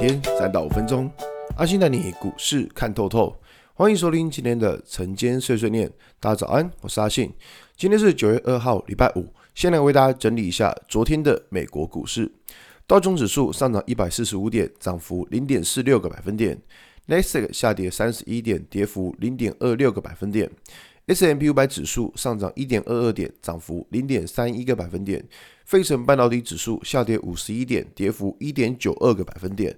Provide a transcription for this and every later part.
天三到五分钟，阿信带你股市看透透。欢迎收听今天的晨间碎碎念。大家早安，我是阿信。今天是九月二号，礼拜五。先来为大家整理一下昨天的美国股市。道琼指数上涨一百四十五点，涨幅零点四六个百分点。纳斯达克下跌三十一点，跌幅零点二六个百分点。S M P 五百指数上涨一点二二点，涨幅零点三一个百分点。费城半导体指数下跌五十一点，跌幅一点九二个百分点。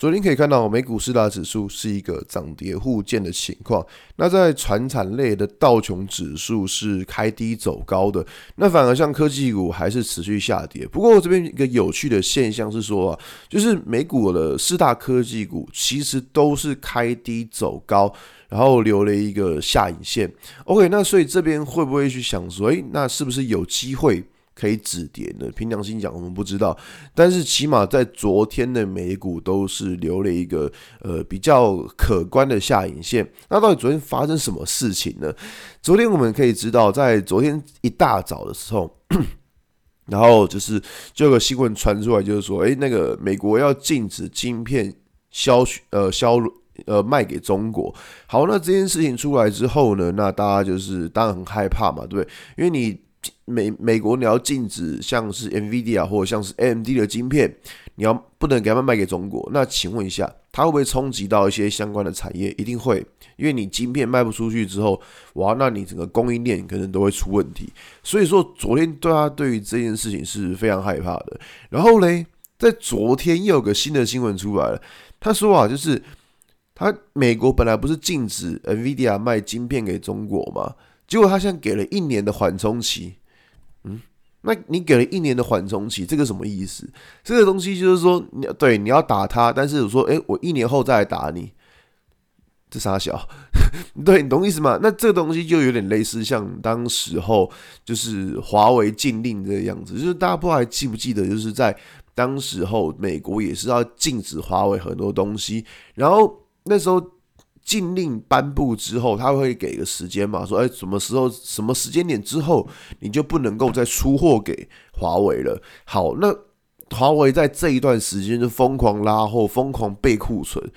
昨天可以看到，美股四大指数是一个涨跌互见的情况。那在传产类的道琼指数是开低走高的，那反而像科技股还是持续下跌。不过这边一个有趣的现象是说啊，就是美股的四大科技股其实都是开低走高，然后留了一个下影线。OK，那所以这边会不会去想说，诶，那是不是有机会？可以止跌的，凭良心讲，我们不知道。但是起码在昨天的美股都是留了一个呃比较可观的下影线。那到底昨天发生什么事情呢？昨天我们可以知道，在昨天一大早的时候，然后就是就有个新闻传出来，就是说，诶，那个美国要禁止晶片销呃销呃卖给中国。好，那这件事情出来之后呢，那大家就是当然很害怕嘛，对不对？因为你。美美国你要禁止像是 NVIDIA 或者像是 AMD 的晶片，你要不能给他们卖给中国。那请问一下，它会不会冲击到一些相关的产业？一定会，因为你晶片卖不出去之后，哇，那你整个供应链可能都会出问题。所以说，昨天对他对于这件事情是非常害怕的。然后嘞，在昨天又有个新的新闻出来了，他说啊，就是他美国本来不是禁止 NVIDIA 卖晶片给中国吗？结果他现在给了一年的缓冲期，嗯，那你给了一年的缓冲期，这个什么意思？这个东西就是说，你对你要打他，但是我说，诶，我一年后再来打你，这傻小？对，你懂意思吗？那这个东西就有点类似像当时候就是华为禁令这个样子，就是大家不知道还记不记得，就是在当时候美国也是要禁止华为很多东西，然后那时候。禁令颁布之后，他会给个时间嘛？说，哎，什么时候、什么时间点之后，你就不能够再出货给华为了。好，那华为在这一段时间就疯狂拉货、疯狂备库存，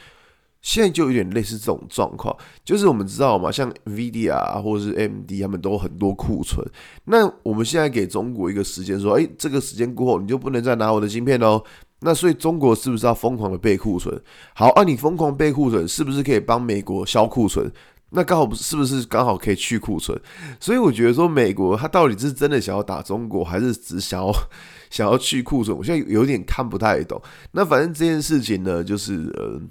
现在就有点类似这种状况。就是我们知道嘛，像 NVIDIA 或者是 AMD，他们都很多库存。那我们现在给中国一个时间，说，哎，这个时间过后，你就不能再拿我的芯片喽。那所以中国是不是要疯狂的备库存？好，啊、你疯狂备库存，是不是可以帮美国销库存？那刚好是，不是刚好可以去库存？所以我觉得说，美国他到底是真的想要打中国，还是只想要 想要去库存？我现在有点看不太懂。那反正这件事情呢，就是呃。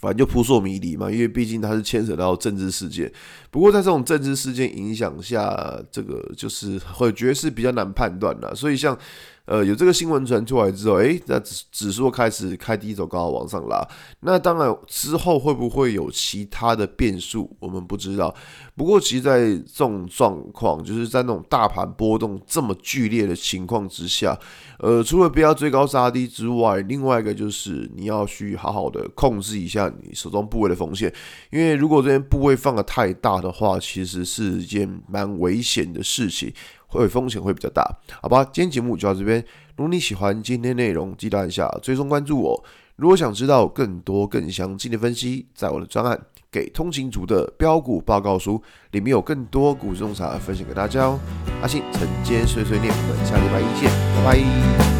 反正就扑朔迷离嘛，因为毕竟它是牵扯到政治事件。不过在这种政治事件影响下，这个就是会觉得是比较难判断的。所以像呃有这个新闻传出来之后，诶，那指指数开始开低走高往上拉。那当然之后会不会有其他的变数，我们不知道。不过其实在这种状况，就是在那种大盘波动这么剧烈的情况之下，呃，除了不要追高杀低之外，另外一个就是你要去好好的控制一下你手中部位的风险，因为如果这边部位放得太大的话，其实是一件蛮危险的事情，会风险会比较大，好吧？今天节目就到这边，如果你喜欢今天内容，记得按下追踪关注我。如果想知道更多更详尽的分析，在我的专案《给通勤族的标股报告书》里面有更多股市洞察分享给大家哦。阿信晨间碎碎念，我们下礼拜一见，拜拜。